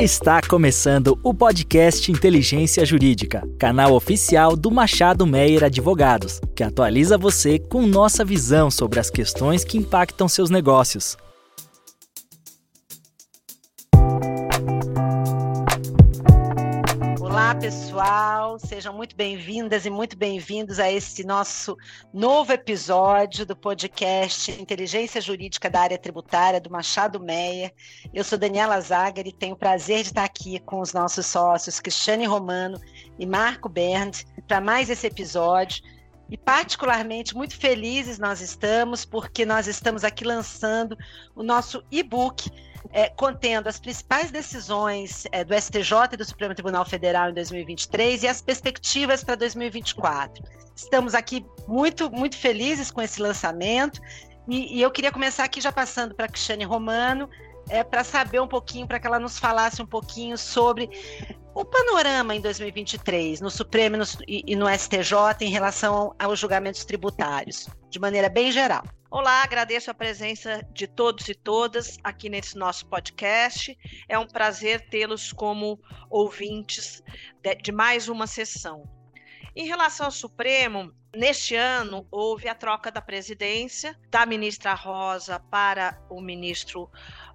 Está começando o podcast Inteligência Jurídica, canal oficial do Machado Meyer Advogados, que atualiza você com nossa visão sobre as questões que impactam seus negócios. Sejam muito bem-vindas e muito bem-vindos a esse nosso novo episódio do podcast Inteligência Jurídica da Área Tributária do Machado Meia. Eu sou Daniela Zagar e tenho o prazer de estar aqui com os nossos sócios Cristiane Romano e Marco Bernd para mais esse episódio. E particularmente muito felizes nós estamos porque nós estamos aqui lançando o nosso e-book é, contendo as principais decisões é, do STJ e do Supremo Tribunal Federal em 2023 e as perspectivas para 2024. Estamos aqui muito, muito felizes com esse lançamento e, e eu queria começar aqui já passando para a Cristiane Romano, é, para saber um pouquinho, para que ela nos falasse um pouquinho sobre o panorama em 2023 no Supremo e no, no STJ em relação aos julgamentos tributários, de maneira bem geral. Olá, agradeço a presença de todos e todas aqui nesse nosso podcast. É um prazer tê-los como ouvintes de, mais uma sessão. Em relação ao Supremo, neste ano houve a troca da presidência da ministra Rosa para o ministro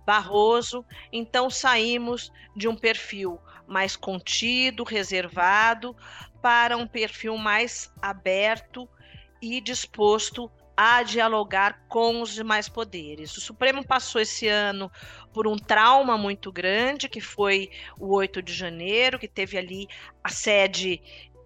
Barroso, então saímos de um perfil mais contido, reservado, para um perfil mais aberto e disposto a dialogar com os demais poderes. O Supremo passou esse ano por um trauma muito grande, que foi o 8 de janeiro, que teve ali a sede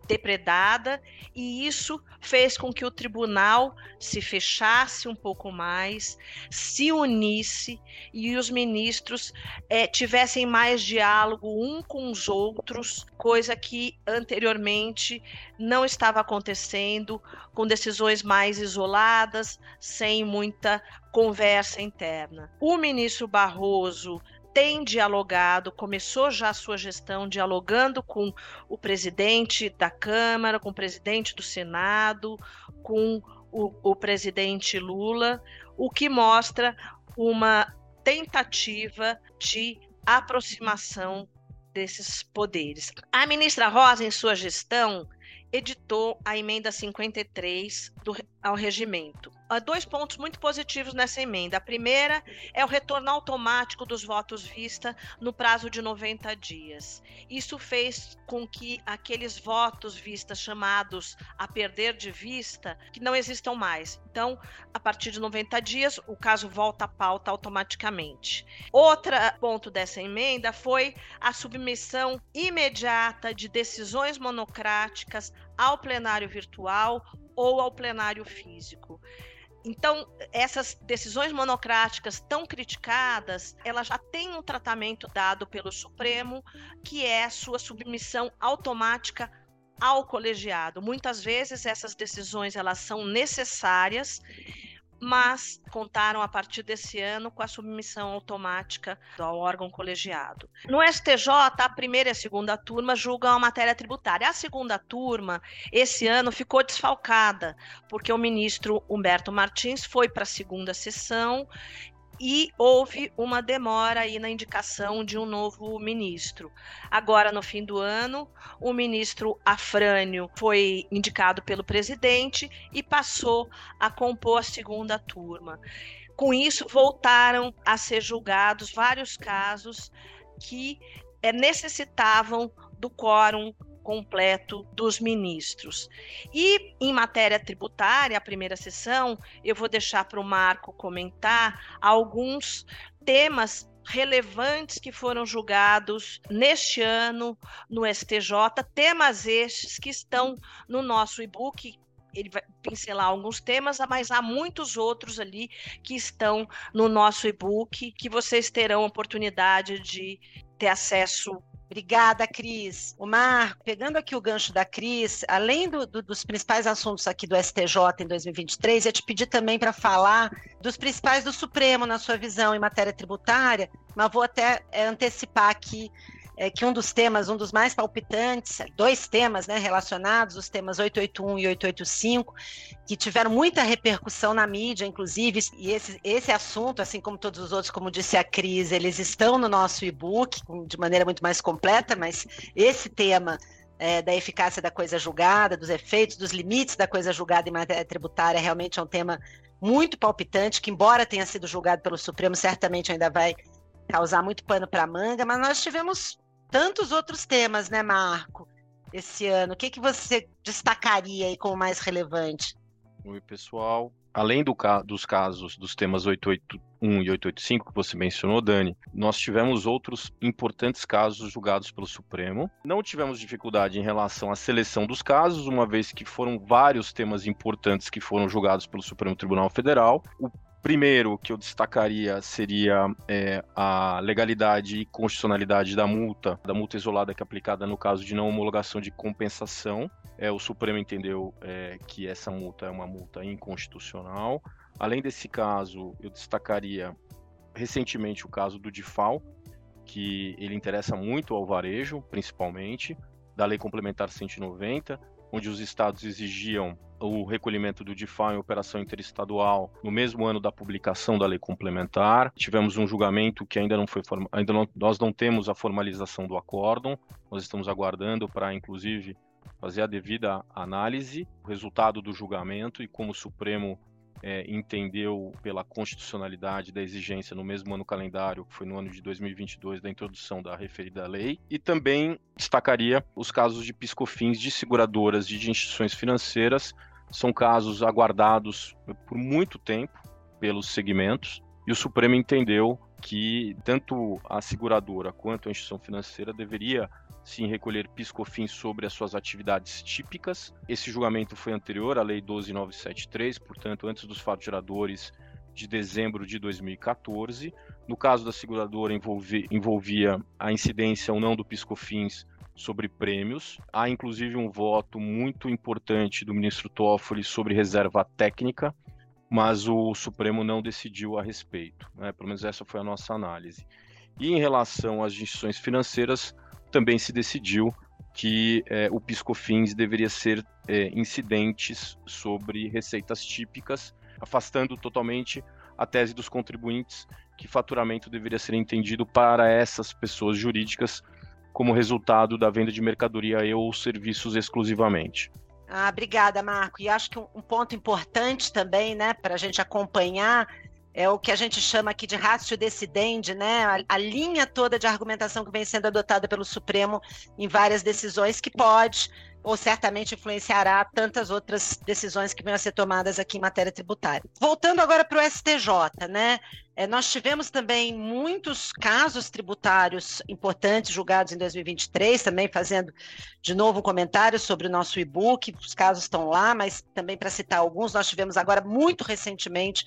depredada, e isso fez com que o tribunal se fechasse um pouco mais, se unisse e os ministros é, tivessem mais diálogo um com os outros, coisa que anteriormente não estava acontecendo, com decisões mais isoladas, sem muita conversa interna. O ministro Barroso tem dialogado, começou já a sua gestão dialogando com o presidente da Câmara, com o presidente do Senado, com o, o presidente Lula, o que mostra uma tentativa de aproximação desses poderes. A ministra Rosa, em sua gestão, editou a emenda 53 do, ao regimento. Há dois pontos muito positivos nessa emenda. A primeira é o retorno automático dos votos vista no prazo de 90 dias. Isso fez com que aqueles votos vista chamados a perder de vista que não existam mais. Então, a partir de 90 dias, o caso volta à pauta automaticamente. Outro ponto dessa emenda foi a submissão imediata de decisões monocráticas ao plenário virtual ou ao plenário físico. Então, essas decisões monocráticas tão criticadas, elas já têm um tratamento dado pelo Supremo, que é sua submissão automática ao colegiado. Muitas vezes essas decisões elas são necessárias mas contaram a partir desse ano com a submissão automática ao órgão colegiado. No STJ, a primeira e a segunda turma julgam a matéria tributária. A segunda turma, esse ano, ficou desfalcada, porque o ministro Humberto Martins foi para a segunda sessão e houve uma demora aí na indicação de um novo ministro. Agora, no fim do ano, o ministro Afrânio foi indicado pelo presidente e passou a compor a segunda turma. Com isso, voltaram a ser julgados vários casos que é, necessitavam do quórum completo dos ministros. E em matéria tributária, a primeira sessão, eu vou deixar para o Marco comentar alguns temas relevantes que foram julgados neste ano no STJ, temas estes que estão no nosso e-book. Ele vai pincelar alguns temas, mas há muitos outros ali que estão no nosso e-book que vocês terão oportunidade de ter acesso Obrigada, Cris. O Marco, pegando aqui o gancho da Cris, além do, do, dos principais assuntos aqui do STJ em 2023, eu te pedir também para falar dos principais do Supremo na sua visão em matéria tributária, mas vou até é, antecipar aqui é que um dos temas, um dos mais palpitantes, dois temas né, relacionados, os temas 881 e 885, que tiveram muita repercussão na mídia, inclusive, e esse, esse assunto, assim como todos os outros, como disse a Cris, eles estão no nosso e-book de maneira muito mais completa, mas esse tema é, da eficácia da coisa julgada, dos efeitos, dos limites da coisa julgada em matéria tributária, realmente é um tema muito palpitante, que embora tenha sido julgado pelo Supremo, certamente ainda vai causar muito pano para manga, mas nós tivemos tantos outros temas, né, Marco, esse ano. O que, que você destacaria aí como mais relevante? Oi, pessoal. Além do, dos casos dos temas 881 e 885 que você mencionou, Dani, nós tivemos outros importantes casos julgados pelo Supremo. Não tivemos dificuldade em relação à seleção dos casos, uma vez que foram vários temas importantes que foram julgados pelo Supremo Tribunal Federal. O Primeiro que eu destacaria seria é, a legalidade e constitucionalidade da multa, da multa isolada que é aplicada no caso de não homologação de compensação. É, o Supremo entendeu é, que essa multa é uma multa inconstitucional. Além desse caso, eu destacaria recentemente o caso do DIFAL, que ele interessa muito ao varejo, principalmente, da Lei Complementar 190, onde os estados exigiam o recolhimento do DIFA em operação interestadual no mesmo ano da publicação da lei complementar. Tivemos um julgamento que ainda não foi ainda não, nós não temos a formalização do acórdão. Nós estamos aguardando para inclusive fazer a devida análise, o resultado do julgamento e como o Supremo é, entendeu pela constitucionalidade da exigência no mesmo ano calendário, que foi no ano de 2022, da introdução da referida lei, e também destacaria os casos de piscofins de seguradoras e de instituições financeiras. São casos aguardados por muito tempo pelos segmentos e o Supremo entendeu que tanto a seguradora quanto a instituição financeira deveria sim recolher piscofins sobre as suas atividades típicas. Esse julgamento foi anterior à Lei 12973, portanto, antes dos fatos geradores de dezembro de 2014. No caso da seguradora, envolvia, a incidência ou não do piscofins sobre prêmios. Há inclusive um voto muito importante do ministro Toffoli sobre reserva técnica, mas o Supremo não decidiu a respeito. Né? Pelo menos essa foi a nossa análise. E em relação às instituições financeiras, também se decidiu que é, o PiscoFins deveria ser é, incidentes sobre receitas típicas, afastando totalmente a tese dos contribuintes que faturamento deveria ser entendido para essas pessoas jurídicas como resultado da venda de mercadoria e ou serviços exclusivamente. Ah, obrigada, Marco. E acho que um, ponto importante também, né, para a gente acompanhar é o que a gente chama aqui de ratio decidendi, né? A, a, linha toda de argumentação que vem sendo adotada pelo Supremo em várias decisões que pode ou certamente influenciará tantas outras decisões que venham a ser tomadas aqui em matéria tributária. Voltando agora para o STJ, né? É, nós tivemos também muitos casos tributários importantes julgados em 2023, também fazendo de novo um comentário sobre o nosso e-book. Os casos estão lá, mas também para citar alguns, nós tivemos agora muito recentemente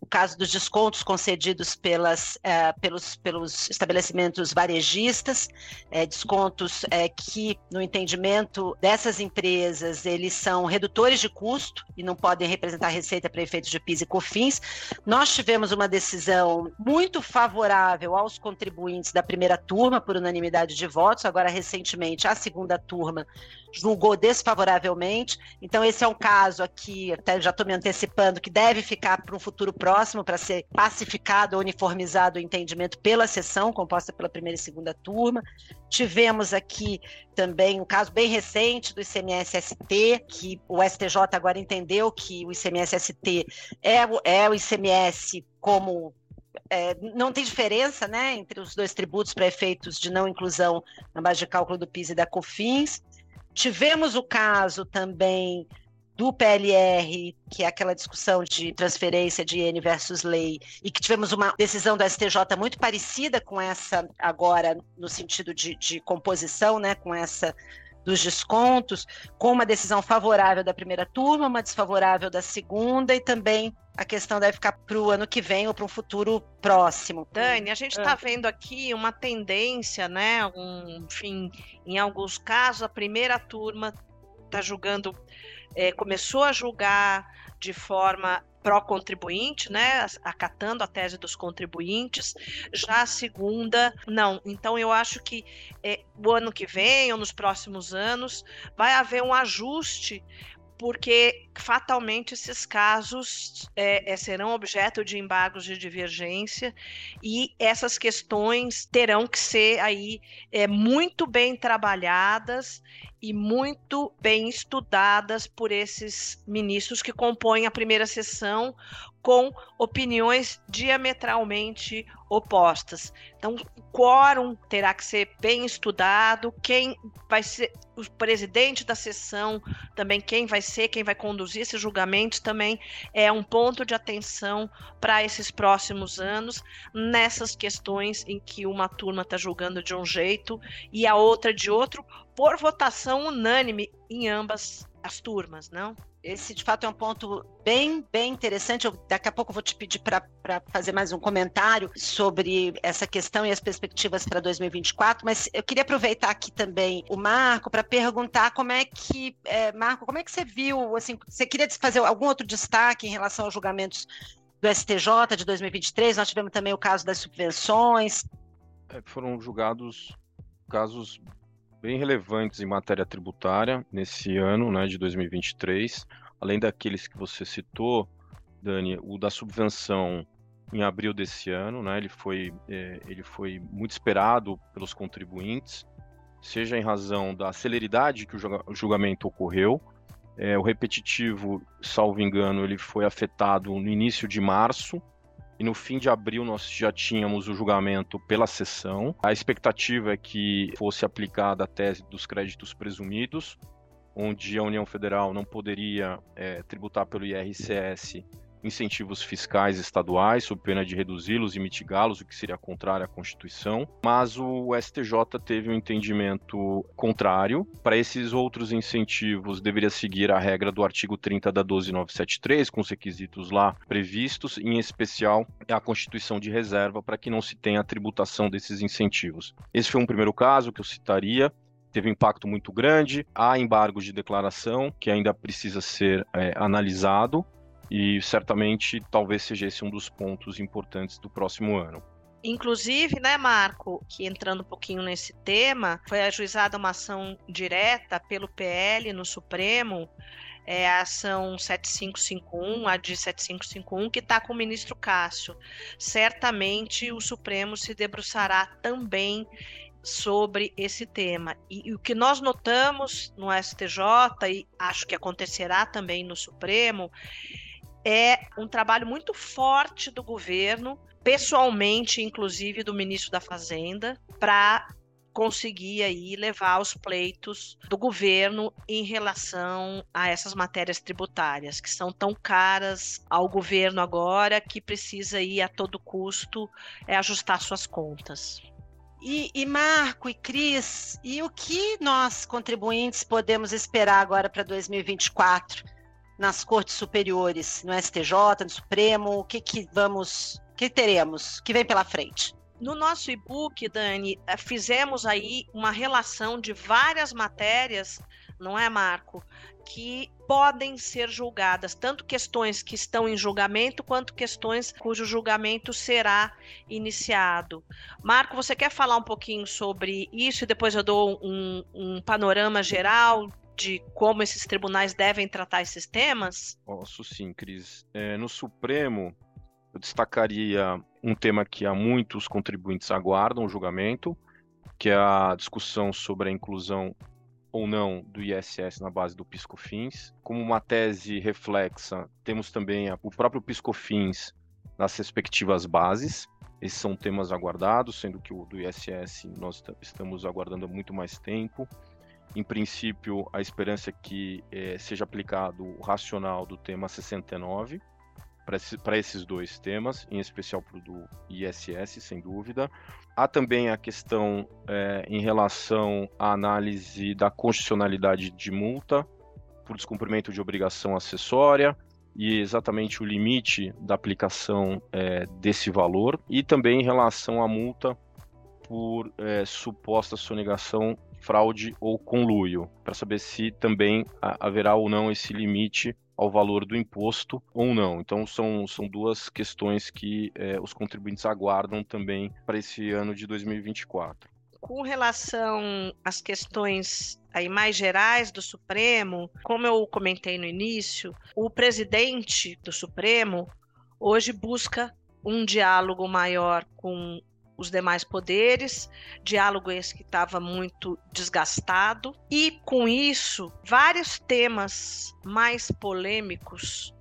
o caso dos descontos concedidos pelas, é, pelos, pelos estabelecimentos varejistas, é, descontos é, que, no entendimento dessas empresas, eles são redutores de custo e não podem representar receita para efeitos de PIS e COFINS. Nós tivemos uma decisão muito favorável aos contribuintes da primeira turma, por unanimidade de votos, agora recentemente a segunda turma julgou desfavoravelmente. Então, esse é um caso aqui, até já estou me antecipando, que deve ficar para um futuro próximo para ser pacificado uniformizado o entendimento pela sessão, composta pela primeira e segunda turma. Tivemos aqui também um caso bem recente do ICMS-ST, que o STJ agora entendeu que o ICMS-ST é, é o ICMS como é, não tem diferença né, entre os dois tributos para efeitos de não inclusão na base de cálculo do PIS e da COFINS. Tivemos o caso também do PLR, que é aquela discussão de transferência de IN versus lei, e que tivemos uma decisão do STJ muito parecida com essa agora, no sentido de, de composição, né, com essa dos descontos, com uma decisão favorável da primeira turma, uma desfavorável da segunda, e também a questão deve ficar para o ano que vem ou para um futuro próximo. Dani, a gente está ah. vendo aqui uma tendência, né? Um, enfim, em alguns casos, a primeira turma está julgando é, começou a julgar de forma pró-contribuinte, né, acatando a tese dos contribuintes. Já a segunda, não. Então, eu acho que é, o ano que vem, ou nos próximos anos, vai haver um ajuste porque fatalmente esses casos é, é, serão objeto de embargos de divergência e essas questões terão que ser aí é, muito bem trabalhadas e muito bem estudadas por esses ministros que compõem a primeira sessão com opiniões diametralmente opostas. Então, o quórum terá que ser bem estudado, quem vai ser o presidente da sessão, também quem vai ser, quem vai conduzir esses julgamentos também é um ponto de atenção para esses próximos anos, nessas questões em que uma turma está julgando de um jeito e a outra de outro, por votação unânime em ambas as turmas, não? Esse, de fato, é um ponto bem, bem interessante. Eu, daqui a pouco vou te pedir para fazer mais um comentário sobre essa questão e as perspectivas para 2024, mas eu queria aproveitar aqui também o Marco para perguntar como é que, é, Marco, como é que você viu, assim, você queria fazer algum outro destaque em relação aos julgamentos do STJ de 2023? Nós tivemos também o caso das subvenções. É, foram julgados casos bem relevantes em matéria tributária nesse ano, né, de 2023, além daqueles que você citou, Dani, o da subvenção em abril desse ano, né, ele foi, é, ele foi muito esperado pelos contribuintes, seja em razão da celeridade que o julgamento ocorreu, é, o repetitivo, salvo engano, ele foi afetado no início de março, e no fim de abril nós já tínhamos o julgamento pela sessão. A expectativa é que fosse aplicada a tese dos créditos presumidos, onde a União Federal não poderia é, tributar pelo IRCS incentivos fiscais estaduais, sob pena de reduzi-los e mitigá-los, o que seria contrário à Constituição. Mas o STJ teve um entendimento contrário. Para esses outros incentivos, deveria seguir a regra do artigo 30 da 12973, com os requisitos lá previstos, em especial a Constituição de reserva, para que não se tenha a tributação desses incentivos. Esse foi um primeiro caso que eu citaria teve um impacto muito grande. Há embargo de declaração que ainda precisa ser é, analisado. E certamente talvez seja esse um dos pontos importantes do próximo ano. Inclusive, né, Marco, que entrando um pouquinho nesse tema, foi ajuizada uma ação direta pelo PL no Supremo, é a ação 7551, a de 7551, que está com o ministro Cássio. Certamente o Supremo se debruçará também sobre esse tema. E, e, o que nós notamos no STJ, e acho que acontecerá também no Supremo, é um trabalho muito forte do governo, pessoalmente, inclusive do ministro da Fazenda, para conseguir aí levar os pleitos do governo em relação a essas matérias tributárias que são tão caras ao governo agora que precisa ir a todo custo é, ajustar suas contas. E, e, Marco e Cris, e o que nós contribuintes podemos esperar agora para 2024? Nas cortes superiores, no STJ, no Supremo? O que, que vamos, que teremos, que vem pela frente? No nosso e-book, Dani, eh, fizemos aí uma relação de várias matérias, não é, Marco? Que podem ser julgadas, tanto questões que estão em julgamento, quanto questões cujo julgamento será iniciado. Marco, você quer falar um pouquinho sobre isso e depois eu dou um, um panorama geral de como esses tribunais devem tratar esses temas? Posso sim, Cris. É, no Supremo, eu destacaria um tema que há muitos contribuintes aguardam o julgamento, que é a discussão sobre a inclusão ou não do ISS na base do PiscoFins. Como uma tese reflexa, temos também o próprio PiscoFins nas respectivas bases. Esses são temas aguardados, sendo que o do ISS nós estamos aguardando há muito mais tempo em princípio, a esperança é que é, seja aplicado o racional do tema 69 para esses dois temas, em especial para o do ISS, sem dúvida. Há também a questão é, em relação à análise da constitucionalidade de multa por descumprimento de obrigação acessória e exatamente o limite da aplicação é, desse valor, e também em relação à multa por suposta sonegação fraude ou conluio, para saber se também haverá ou não esse limite ao valor do imposto ou não. Então, são, são duas questões que é, os contribuintes aguardam também para esse ano de 2024. Com relação às questões aí mais gerais do Supremo, como eu comentei no início, o presidente do Supremo hoje busca um diálogo maior com os demais poderes, diálogo esse que estava muito desgastado, e com isso, vários temas mais polêmicos,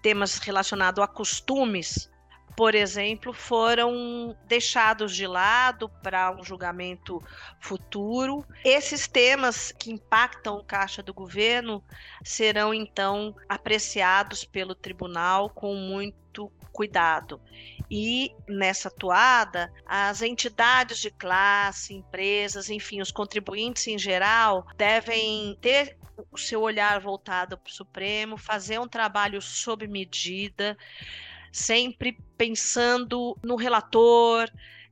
temas relacionados a costumes, por exemplo, foram deixados de lado para um julgamento futuro. Esses temas que impactam o caixa do governo serão então apreciados pelo tribunal com muito cuidado. E nessa toada, as entidades de classe, empresas, enfim, os contribuintes em geral, devem ter o seu olhar voltado para o Supremo, fazer um trabalho sob medida, sempre pensando no relator,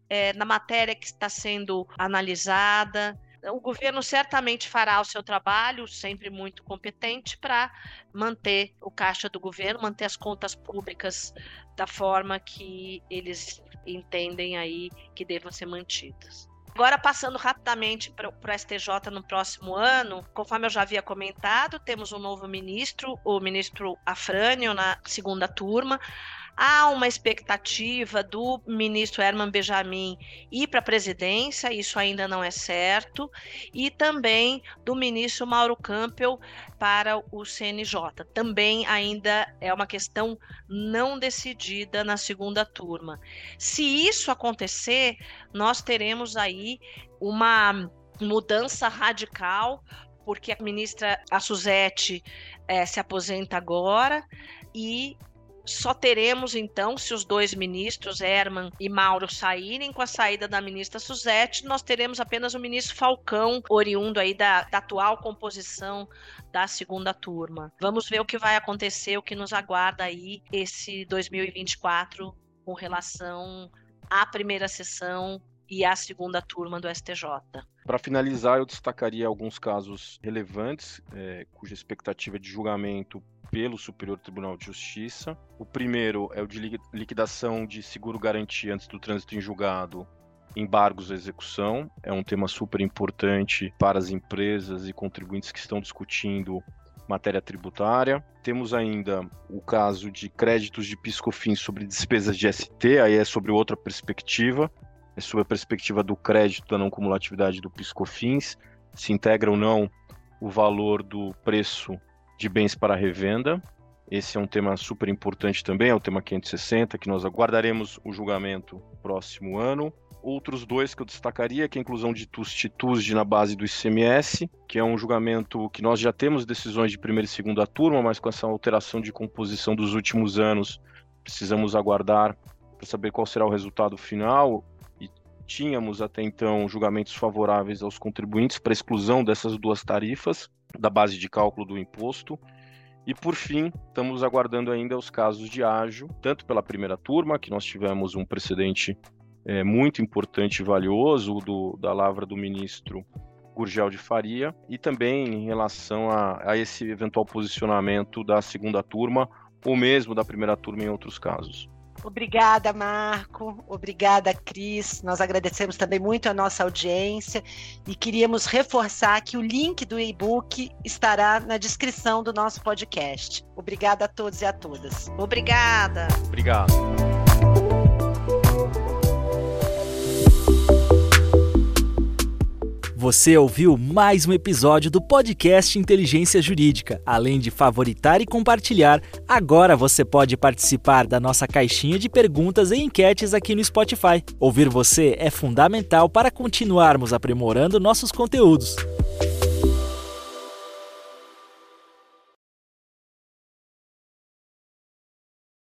é, na matéria que está sendo analisada. O governo certamente fará o seu trabalho, sempre muito competente, para manter o caixa do governo, manter as contas públicas da forma que eles entendem aí que devam ser mantidas. Agora, passando rapidamente para o STJ no próximo ano, conforme eu já havia comentado, temos um novo ministro, o ministro Afrânio, na segunda turma. Há uma expectativa do ministro Herman Benjamin ir para a presidência, isso ainda não é certo, e também do ministro Mauro Campbell para o CNJ. Também ainda é uma questão não decidida na segunda turma. Se isso acontecer, nós teremos aí uma mudança radical porque a ministra a Suzete é, se aposenta agora e só teremos, então, se os dois ministros, Herman e Mauro, saírem com a saída da ministra Suzete, nós teremos apenas o ministro Falcão, oriundo aí da, da atual composição da segunda turma. Vamos ver o que vai acontecer, o que nos aguarda aí esse 2024 com relação à primeira sessão e à segunda turma do STJ. Para finalizar, eu destacaria alguns casos relevantes, é, cuja expectativa de julgamento pelo Superior Tribunal de Justiça. O primeiro é o de liquidação de seguro garantia antes do trânsito em julgado, embargos à execução. É um tema super importante para as empresas e contribuintes que estão discutindo matéria tributária. Temos ainda o caso de créditos de piscofins sobre despesas de ST, aí é sobre outra perspectiva, é sobre a perspectiva do crédito da não cumulatividade do piscofins, se integra ou não o valor do preço de bens para revenda. Esse é um tema super importante também, é o tema 560, que nós aguardaremos o julgamento próximo ano. Outros dois que eu destacaria, que é a inclusão de TUS-TITUS na base do ICMS, que é um julgamento que nós já temos decisões de primeira e segunda turma, mas com essa alteração de composição dos últimos anos, precisamos aguardar para saber qual será o resultado final. Tínhamos até então julgamentos favoráveis aos contribuintes para exclusão dessas duas tarifas da base de cálculo do imposto. E por fim, estamos aguardando ainda os casos de ágio, tanto pela primeira turma, que nós tivemos um precedente é, muito importante e valioso do, da lavra do ministro Gurgel de Faria, e também em relação a, a esse eventual posicionamento da segunda turma, ou mesmo da primeira turma em outros casos. Obrigada, Marco. Obrigada, Cris. Nós agradecemos também muito a nossa audiência e queríamos reforçar que o link do e-book estará na descrição do nosso podcast. Obrigada a todos e a todas. Obrigada. Obrigado. Você ouviu mais um episódio do podcast Inteligência Jurídica. Além de favoritar e compartilhar, agora você pode participar da nossa caixinha de perguntas e enquetes aqui no Spotify. Ouvir você é fundamental para continuarmos aprimorando nossos conteúdos.